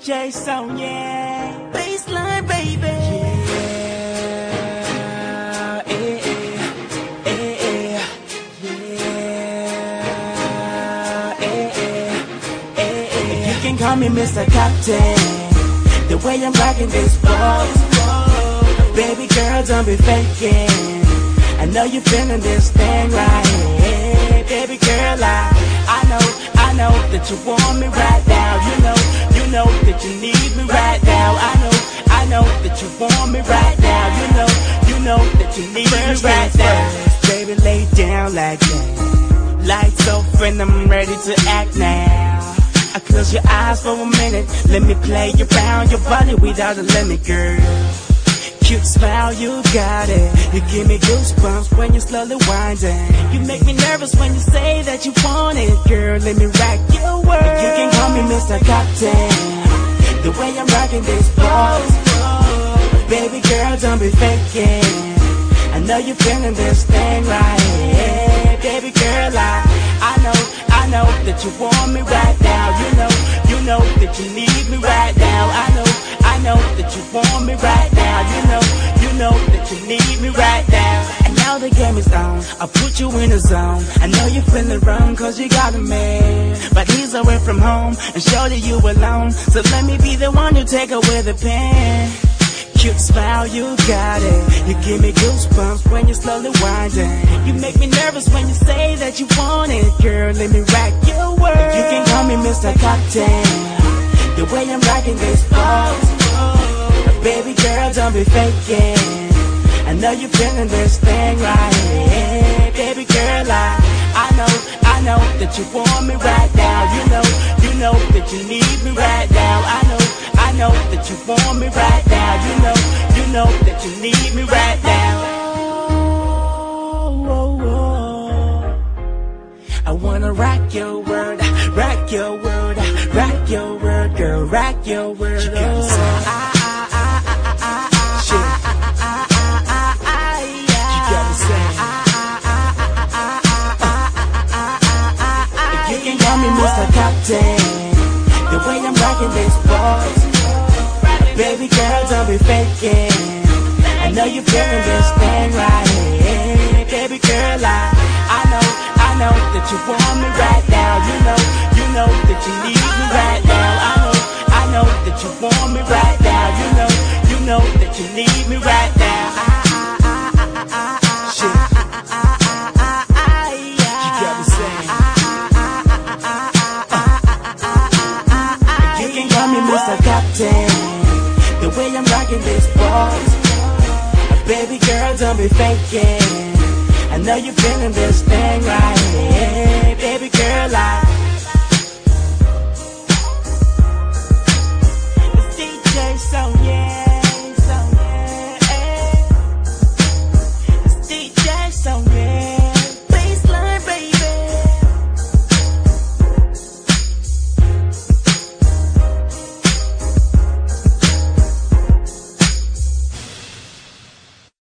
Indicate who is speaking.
Speaker 1: DJ Sonya. Baseline, baby. Yeah. Yeah, eh, eh. You can call me Mr. Captain. The way I'm rocking this boat. Baby girl, don't be faking. I know you're feeling this thing right. Hey, baby girl, I, I know, I know that you want me right now. Know, that you need me right now. I know, I know that you want me right now. You know, you know that you need me right now. Baby, lay down like that. Lights off and I'm ready to act now. I close your eyes for a minute. Let me play around your body without a limit, girl. Smile, you got it. You give me goosebumps when you slowly winding. You make me nervous when you say that you want it, girl. Let me rock your world. You can call me Mr. Captain. The way I'm rocking this boat, baby girl, don't be faking. I know you're feeling this thing right. Yeah, baby girl, I, I know, I know that you want me right now. You know, you know that you need me right now. I know game is on. I put you in a zone. I know you're feeling wrong cause you got a man. But he's away from home and that you alone. So let me be the one to take away the pain. Cute smile, you got it. You give me goosebumps when you're slowly winding. You make me nervous when you say that you want it, girl. Let me rock your world. You can call me Mr. Captain. The way I'm rocking this boat, baby girl, don't be faking. I know you're feeling this thing right. Yeah, baby girl, I, I know, I know that you want me right now. You know, you know that you need me right now. I know. I know that you want me right now. You know, you know that you need me right now. Oh, oh, oh. I wanna rock your world, rock your world, rock your world, girl, rock your world. You gotta say, I, I, I, call me Mr. Captain. The way I'm rocking this boat. Baby girl, don't be faking. I know you're feeling this thing right. Hey, baby girl, I, I know, I know that you want me right now. You know, you know that you need me right now. I know, I know that you want me right now. You know, you know that you need me right now. The way I'm rocking this boat. Baby girl, don't be faking. I know you're feeling this thing right. Baby girl, I,